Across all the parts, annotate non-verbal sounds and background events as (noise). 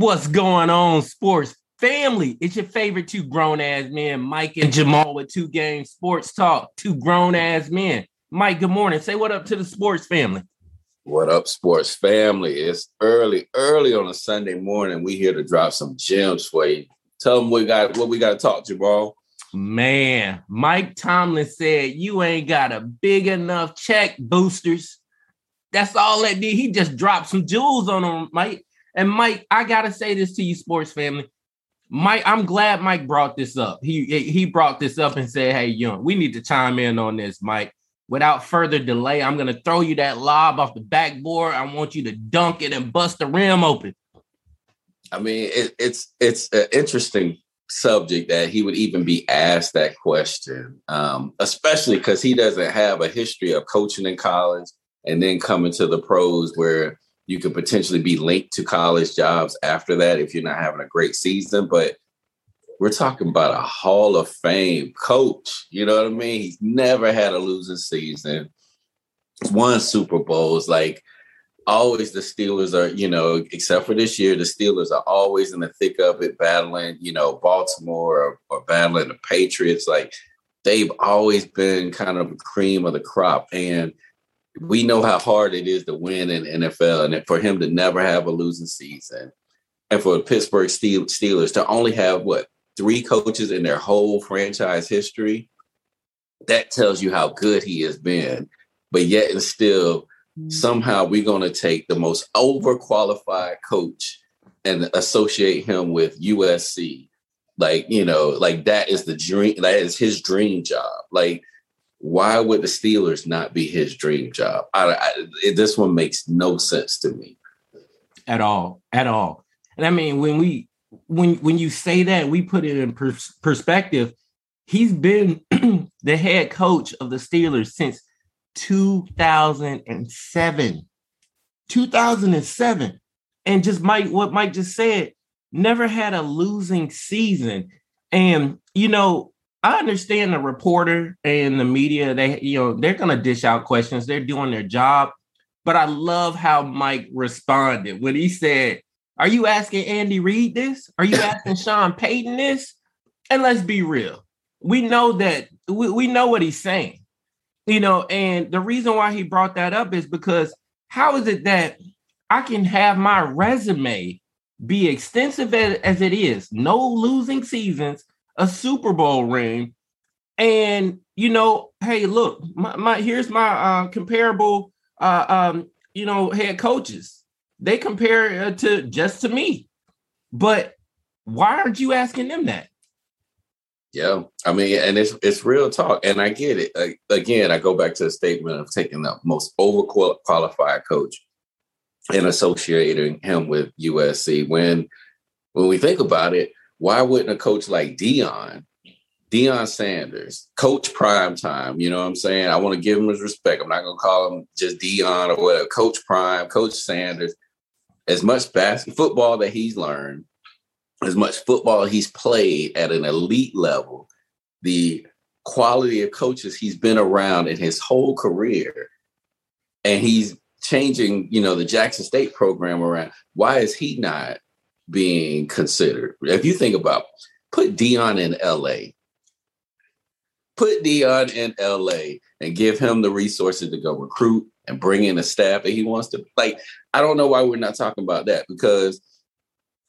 What's going on, sports family? It's your favorite two grown ass men, Mike and Jamal, with two game sports talk. Two grown ass men. Mike, good morning. Say what up to the sports family. What up, sports family? It's early, early on a Sunday morning. We here to drop some gems for you. Tell them we got what we got to talk, to, Jamal. Man, Mike Tomlin said you ain't got a big enough check boosters. That's all that did. He just dropped some jewels on them, Mike. And Mike, I gotta say this to you, sports family. Mike, I'm glad Mike brought this up. He he brought this up and said, "Hey, young, we need to chime in on this, Mike." Without further delay, I'm gonna throw you that lob off the backboard. I want you to dunk it and bust the rim open. I mean, it, it's it's an interesting subject that he would even be asked that question, um, especially because he doesn't have a history of coaching in college and then coming to the pros where you could potentially be linked to college jobs after that if you're not having a great season. But we're talking about a Hall of Fame coach. You know what I mean? He's never had a losing season. Won Super Bowls. Like always, the Steelers are, you know, except for this year, the Steelers are always in the thick of it, battling, you know, Baltimore or, or battling the Patriots. Like they've always been kind of the cream of the crop. And we know how hard it is to win in NFL, and for him to never have a losing season, and for the Pittsburgh Steelers to only have what three coaches in their whole franchise history, that tells you how good he has been. But yet, and still, mm-hmm. somehow we're going to take the most overqualified coach and associate him with USC. Like, you know, like that is the dream, that is his dream job. Like, why would the Steelers not be his dream job? I, I, this one makes no sense to me at all, at all. And I mean, when we when when you say that, we put it in pers- perspective. He's been (clears throat) the head coach of the Steelers since 2007. 2007. And just Mike, what Mike just said, never had a losing season. And you know, I understand the reporter and the media, they, you know, they're going to dish out questions. They're doing their job. But I love how Mike responded when he said, Are you asking Andy Reid this? Are you (laughs) asking Sean Payton this? And let's be real. We know that we, we know what he's saying. You know, and the reason why he brought that up is because how is it that I can have my resume be extensive as, as it is, no losing seasons, a Super Bowl ring, and you know, hey, look, my, my here's my uh, comparable, uh, um, you know, head coaches. They compare uh, to just to me, but why aren't you asking them that? Yeah, I mean, and it's it's real talk, and I get it. I, again, I go back to the statement of taking the most overqualified coach and associating him with USC. When when we think about it, why wouldn't a coach like Deion, Deion Sanders, coach prime time, you know what I'm saying? I want to give him his respect. I'm not going to call him just Deion or whatever. Coach Prime, Coach Sanders, as much basketball football that he's learned, as much football he's played at an elite level, the quality of coaches he's been around in his whole career, and he's changing, you know, the Jackson State program around. Why is he not being considered. If you think about put Deion in LA, put Deion in LA and give him the resources to go recruit and bring in the staff that he wants to like. I don't know why we're not talking about that because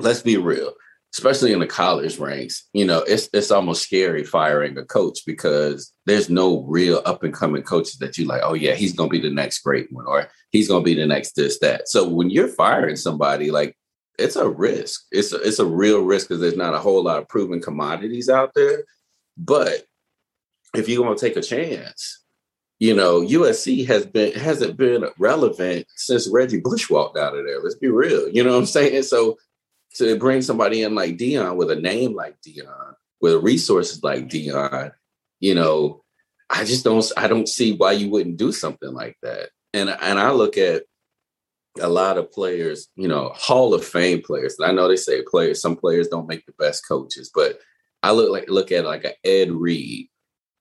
let's be real, especially in the college ranks, you know, it's it's almost scary firing a coach because there's no real up and coming coaches that you like, oh yeah, he's gonna be the next great one, or he's gonna be the next this, that. So when you're firing somebody, like it's a risk. It's a, it's a real risk because there's not a whole lot of proven commodities out there. But if you're going to take a chance, you know, USC has been hasn't been relevant since Reggie Bush walked out of there. Let's be real. You know what I'm (laughs) saying? So to bring somebody in like Deion with a name like Deion, with resources like Deion, you know, I just don't I don't see why you wouldn't do something like that. And and I look at a lot of players, you know, Hall of Fame players. I know they say players, some players don't make the best coaches, but I look like look at like a Ed Reed,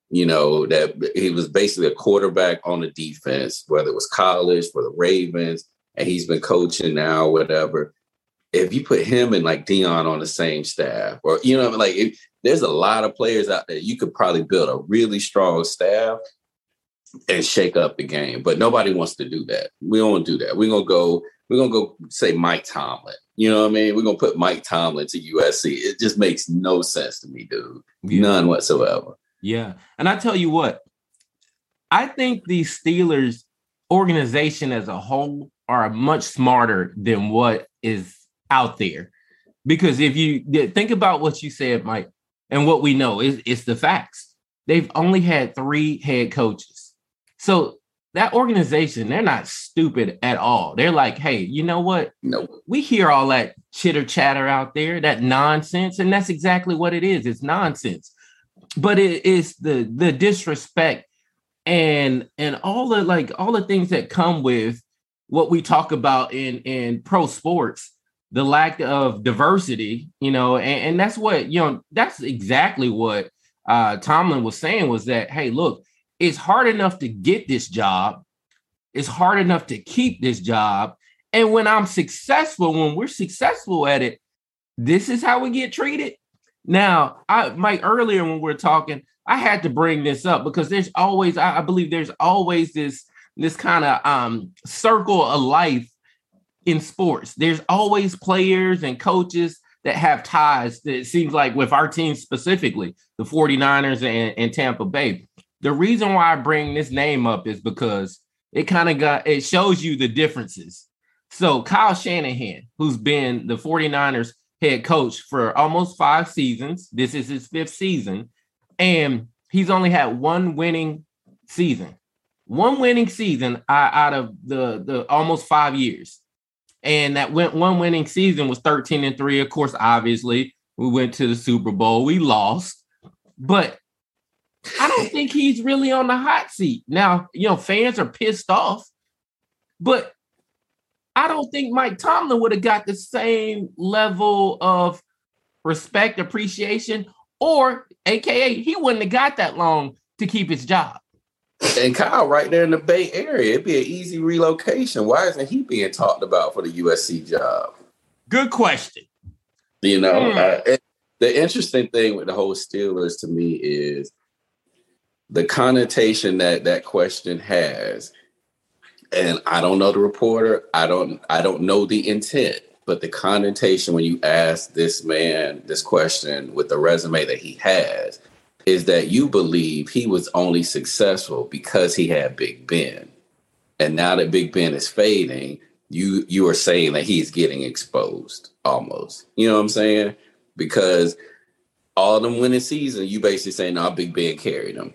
you know, that he was basically a quarterback on the defense, whether it was college for the Ravens, and he's been coaching now, whatever. if you put him and like Deion on the same staff, or you know, like if, there's a lot of players out there, you could probably build a really strong staff and shake up the game. But nobody wants to do that. We don't do that. We're gonna go. We're gonna go say Mike Tomlin. You know what I mean? We're gonna put Mike Tomlin to USC. It just makes no sense to me, dude. Yeah. None whatsoever. Yeah, and I tell you what, I think the Steelers organization as a whole are much smarter than what is out there. Because if you think about what you said, Mike, and what we know is it's the facts. They've only had three head coaches. So that organization, they're not stupid at all. They're like, hey, you know what? No. We hear all that chitter chatter out there, that nonsense, and that's exactly what it is. It's nonsense. But it is the the disrespect and and all the like all the things that come with what we talk about in in pro sports the lack of diversity, you know, and, and that's what, you know, that's exactly what uh, Tomlin was saying was that, hey, look, it's hard enough to get this job. It's hard enough to keep this job. And when I'm successful, when we're successful at it, this is how we get treated. Now, I Mike, earlier when we are talking, I had to bring this up because there's always, I, I believe there's always this this kind of um circle of life in sports. There's always players and coaches that have ties that it seems like with our team specifically, the 49ers and, and Tampa Bay. The reason why I bring this name up is because it kind of got it shows you the differences. So Kyle Shanahan, who's been the 49ers head coach for almost five seasons, this is his fifth season, and he's only had one winning season. One winning season out of the, the almost five years. And that went one winning season was 13 and 3. Of course, obviously, we went to the Super Bowl. We lost. But I don't (laughs) think he's really on the hot seat. Now, you know, fans are pissed off, but I don't think Mike Tomlin would have got the same level of respect, appreciation, or AKA, he wouldn't have got that long to keep his job. And Kyle, right there in the Bay Area, it'd be an easy relocation. Why isn't he being talked about for the USC job? Good question. You know, mm. uh, the interesting thing with the whole Steelers to me is the connotation that that question has. And I don't know the reporter. I don't. I don't know the intent. But the connotation when you ask this man this question with the resume that he has is that you believe he was only successful because he had Big Ben. And now that Big Ben is fading, you you are saying that he's getting exposed almost. You know what I'm saying? Because all them winning season, you basically saying, no, Big Ben carried them.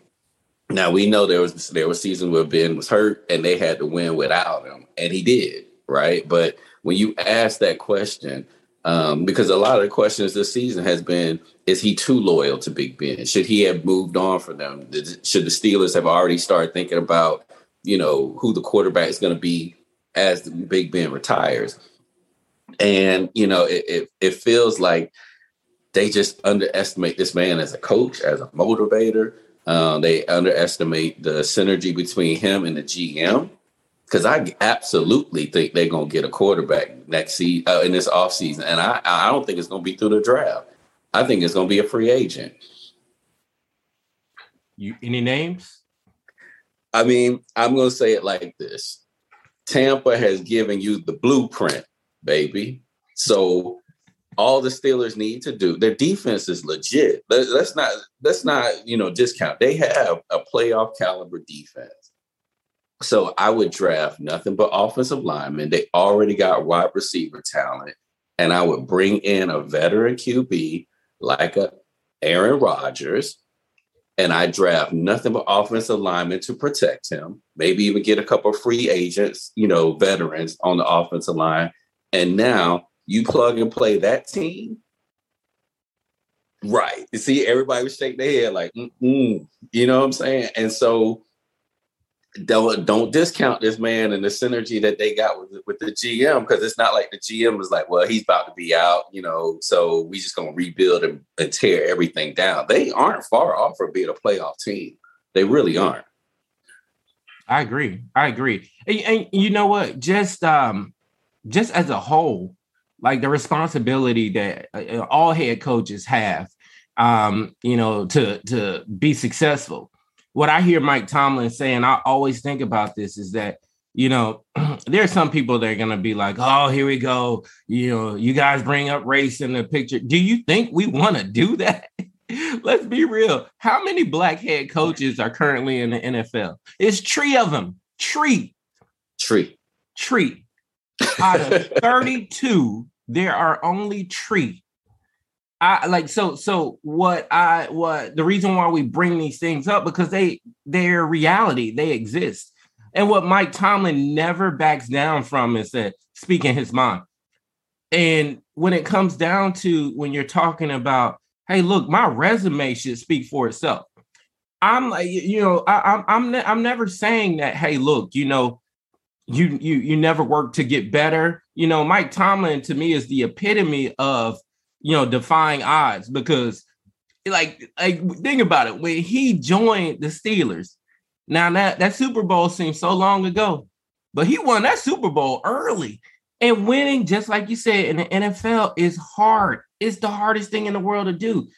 Now we know there was there was seasons where Ben was hurt and they had to win without him, and he did, right? But when you ask that question, um, because a lot of the questions this season has been is he too loyal to Big Ben? Should he have moved on for them? Should the Steelers have already started thinking about, you know, who the quarterback is going to be as Big Ben retires? And you know, it, it, it feels like they just underestimate this man as a coach, as a motivator. Um, they underestimate the synergy between him and the GM because I absolutely think they're gonna get a quarterback next season uh, in this offseason. and I I don't think it's gonna be through the draft. I think it's gonna be a free agent. You any names? I mean, I'm gonna say it like this: Tampa has given you the blueprint, baby. So all the Steelers need to do, their defense is legit. Let's not let's not you know discount. They have a playoff caliber defense. So I would draft nothing but offensive linemen. They already got wide receiver talent. And I would bring in a veteran QB like a Aaron Rodgers. And I draft nothing but offensive linemen to protect him. Maybe even get a couple free agents, you know, veterans on the offensive line. And now you plug and play that team. Right. You see, everybody was shaking their head like, mm you know what I'm saying? And so don't don't discount this man and the synergy that they got with with the GM because it's not like the GM was like, well, he's about to be out, you know, so we just gonna rebuild and, and tear everything down. They aren't far off from being a playoff team. They really aren't. I agree. I agree. And, and you know what? Just um, just as a whole, like the responsibility that uh, all head coaches have, um, you know, to to be successful. What I hear Mike Tomlin saying, I always think about this is that you know, (clears throat) there are some people that are going to be like, oh, here we go. You know, you guys bring up race in the picture. Do you think we want to do (laughs) that? Let's be real. How many black head coaches are currently in the NFL? It's three of them. Tree. Tree. Tree. Out of (laughs) 32, there are only three. I like so so what I what the reason why we bring these things up because they they're reality, they exist. And what Mike Tomlin never backs down from is that speaking his mind. And when it comes down to when you're talking about hey, look, my resume should speak for itself. I'm like, you know, I, am I'm I'm, ne- I'm never saying that. Hey, look, you know, you you you never work to get better. You know, Mike Tomlin to me is the epitome of you know defying odds because, like, like think about it. When he joined the Steelers, now that that Super Bowl seems so long ago, but he won that Super Bowl early. And winning, just like you said, in the NFL is hard. It's the hardest thing in the world to do.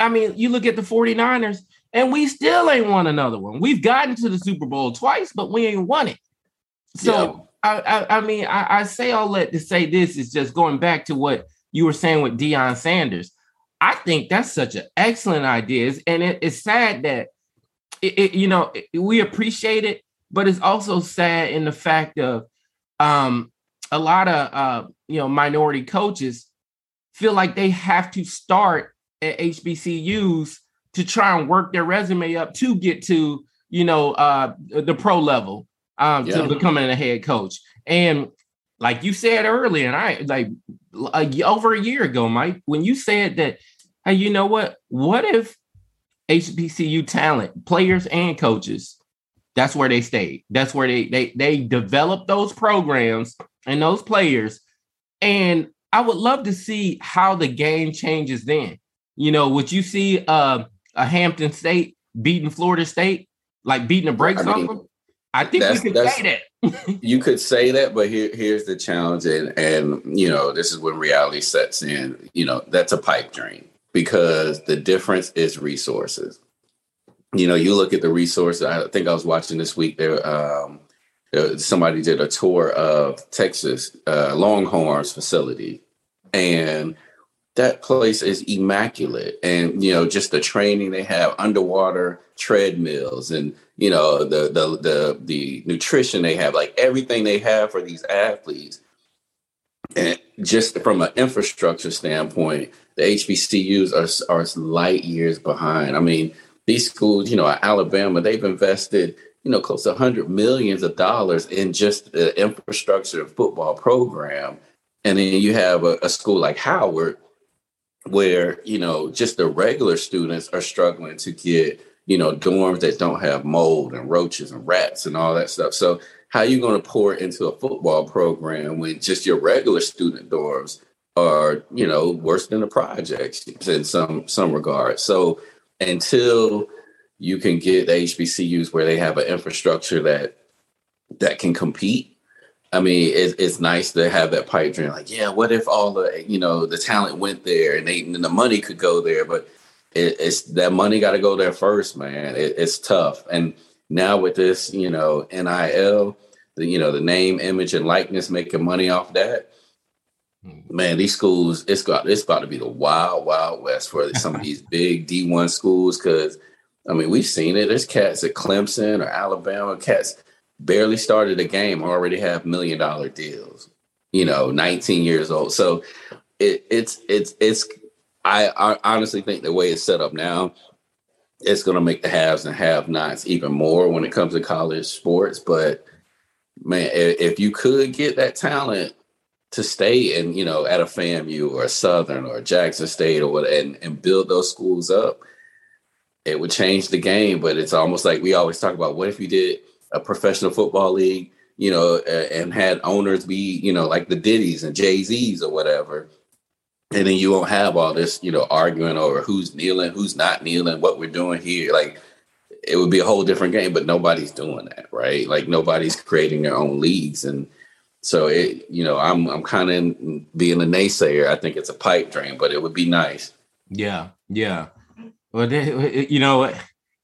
I mean, you look at the 49ers, and we still ain't won another one. We've gotten to the Super Bowl twice, but we ain't won it. So. I, I, I, mean, I, I say all that to say this is just going back to what you were saying with Deion Sanders. I think that's such an excellent idea, and it, it's sad that it, it, you know we appreciate it, but it's also sad in the fact of um, a lot of uh, you know minority coaches feel like they have to start at HBCUs to try and work their resume up to get to you know uh, the pro level um, yeah. to becoming a head coach. And like you said earlier, and I like a, over a year ago, Mike, when you said that, hey, you know what? What if HBCU talent, players and coaches, that's where they stayed. That's where they they they developed those programs and those players. And I would love to see how the game changes then. You know, would you see uh, a Hampton State beating Florida State, like beating the brakes I mean, off them? I think we could say that. (laughs) you could say that, but here, here's the challenge, and and you know, this is when reality sets in. You know, that's a pipe dream because the difference is resources. You know, you look at the resources. I think I was watching this week there. Um, somebody did a tour of Texas uh, Longhorns facility, and that place is immaculate. And you know, just the training they have, underwater treadmills, and you know, the the the the nutrition they have, like everything they have for these athletes. And just from an infrastructure standpoint, the HBCUs are are light years behind. I mean, these schools, you know, Alabama, they've invested you know, close to hundred millions of dollars in just the infrastructure of football program. And then you have a, a, school like Howard, where, you know, just the regular students are struggling to get, you know, dorms that don't have mold and roaches and rats and all that stuff. So how are you going to pour into a football program when just your regular student dorms are, you know, worse than the projects in some some regard. So until you can get HBCUs where they have an infrastructure that that can compete. I mean, it's, it's nice to have that pipe dream. Like, yeah, what if all the you know the talent went there and they and the money could go there, but it, it's that money got to go there first, man. It, it's tough. And now with this, you know, NIL, the you know the name, image, and likeness making money off that. Hmm. Man, these schools, it's got it's about to be the wild, wild west for some of these (laughs) big D one schools because I mean, we've seen it. There's cats at Clemson or Alabama, cats barely started a game already have million dollar deals. You know, 19 years old. So it, it's it's it's. I, I honestly think the way it's set up now, it's going to make the haves and have-nots even more when it comes to college sports. But man, if you could get that talent to stay in, you know, at a FAMU or a Southern or Jackson State or what, and, and build those schools up, it would change the game. But it's almost like we always talk about what if you did a professional football league, you know, and had owners be, you know, like the Diddy's and Jay Z's or whatever. And then you won't have all this, you know, arguing over who's kneeling, who's not kneeling, what we're doing here. Like it would be a whole different game, but nobody's doing that, right? Like nobody's creating their own leagues. And So it, you know, I'm I'm kind of being a naysayer. I think it's a pipe dream, but it would be nice. Yeah, yeah. Well, they, uh, uh, you know,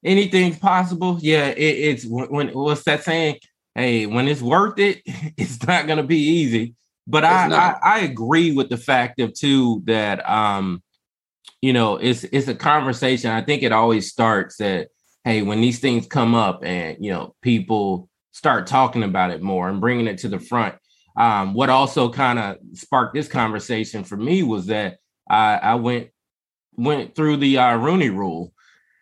anything's possible. Yeah, it, it's when what's that saying? Hey, when it's worth it, (laughs) it's not gonna be easy. But I, I, I agree with the fact of too that um, you know, it's it's a conversation. I think it always starts that hey, when these things come up and you know people start talking about it more and bringing it to the front, um, what also kind of sparked this conversation for me was that I, I went went through the uh, Rooney Rule,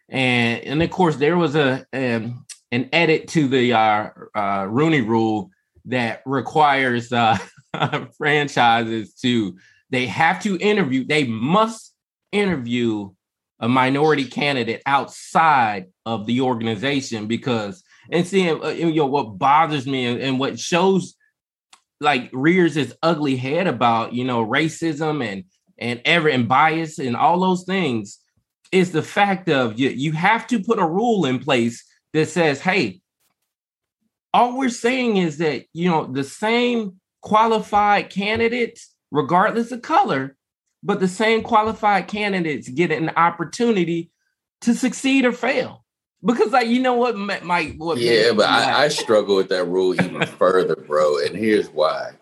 and and of course there was a um, an edit to the uh, uh, Rooney Rule that requires uh, (laughs) (laughs) franchises to they have to interview they must interview a minority candidate outside of the organization because and seeing uh, you know what bothers me and, and what shows like rears his ugly head about you know racism and and ever and bias and all those things is the fact of you, you have to put a rule in place that says hey all we're saying is that you know the same qualified candidates regardless of color but the same qualified candidates get an opportunity to succeed or fail. Because like you know what my what yeah but I, I struggle with that rule even (laughs) further bro and here's why.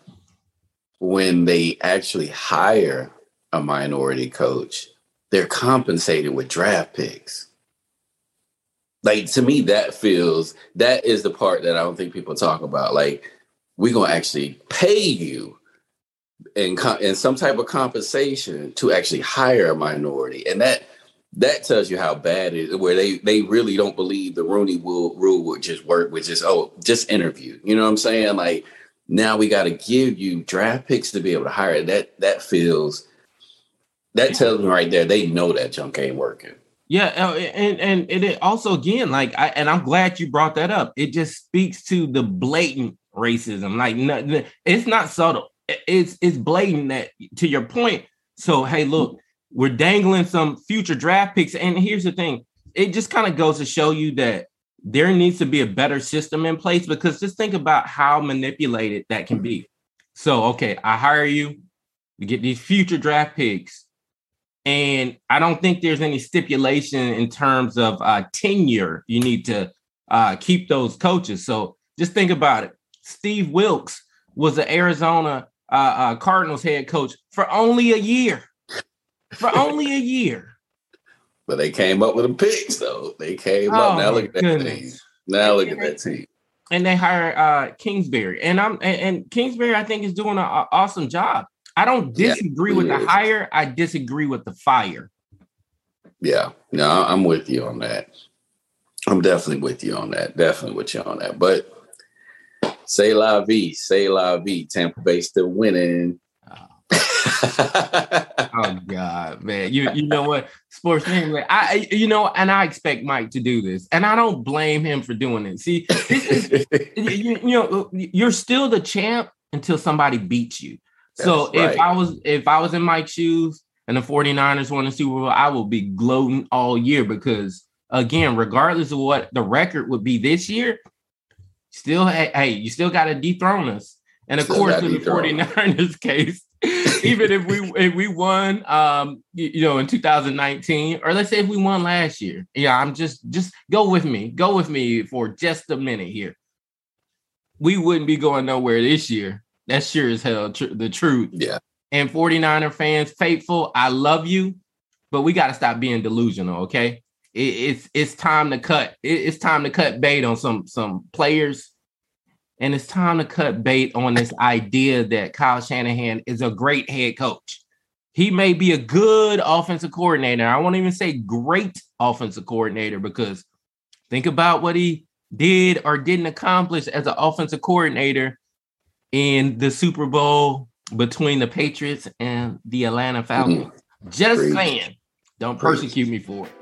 When they actually hire a minority coach they're compensated with draft picks. Like to me that feels that is the part that i don't think people talk about. Like we're going to actually pay you in, in some type of compensation to actually hire a minority. And that that tells you how bad it is where they they really don't believe the rooney rule, rule would just work which is oh just interview. You know what i'm saying? Like now we got to give you draft picks to be able to hire. That that feels that tells me right there they know that junk ain't working. Yeah uh, and and, and it also again like i and i'm glad you brought that up. It just speaks to the blatant racism like no, it's not subtle it's it's blatant that to your point so hey look we're dangling some future draft picks. And here's the thing it just kind of goes to show you that there needs to be a better system in place because just think about how manipulated that can be. So, okay, I hire you, we get these future draft picks, and I don't think there's any stipulation in terms of uh, tenure. You need to uh, keep those coaches. So, just think about it. Steve Wilks was the Arizona uh, uh Cardinals head coach for only a year for only a year. (laughs) But they came up with a picks, though. They came oh, up. Now look at that team. Now look at that team. And they hire uh, Kingsbury, and I'm and, and Kingsbury, I think, is doing an awesome job. I don't disagree yeah, with the hire. I disagree with the fire. Yeah, no, I'm with you on that. I'm definitely with you on that. Definitely with you on that. But say la vie, say la vie. Tampa Bay still winning. oh, oh God, man! You you know what, sports man? I you know, and I expect Mike to do this, and I don't blame him for doing it. See, is, (laughs) you, you, know, you're still the champ until somebody beats you. That's so right. if I was if I was in Mike's shoes and the 49ers won the Super Bowl, I will be gloating all year because again, regardless of what the record would be this year, still hey, you still got to dethrone us. And of still course, in the 49ers (laughs) case, even if we if we won um you, you, know in 2019 or let's say if we won last year yeah i'm just just go with me go with me for just a minute here. We wouldn't be going nowhere this year. That's sure as hell tr- the truth. Yeah. And 49er fans faithful i love you but we got to stop being delusional okay it, it's it's time to cut it, it's time to cut bait on some some players and it's time to cut bait on this idea that Kyle Shanahan is a great head coach. He may be a good offensive coordinator. I won't even say great offensive coordinator because think about what he did or didn't accomplish as an offensive coordinator in the Super Bowl between the Patriots and the Atlanta Falcons. Mm-hmm. Just Great. saying, don't persecute me for it.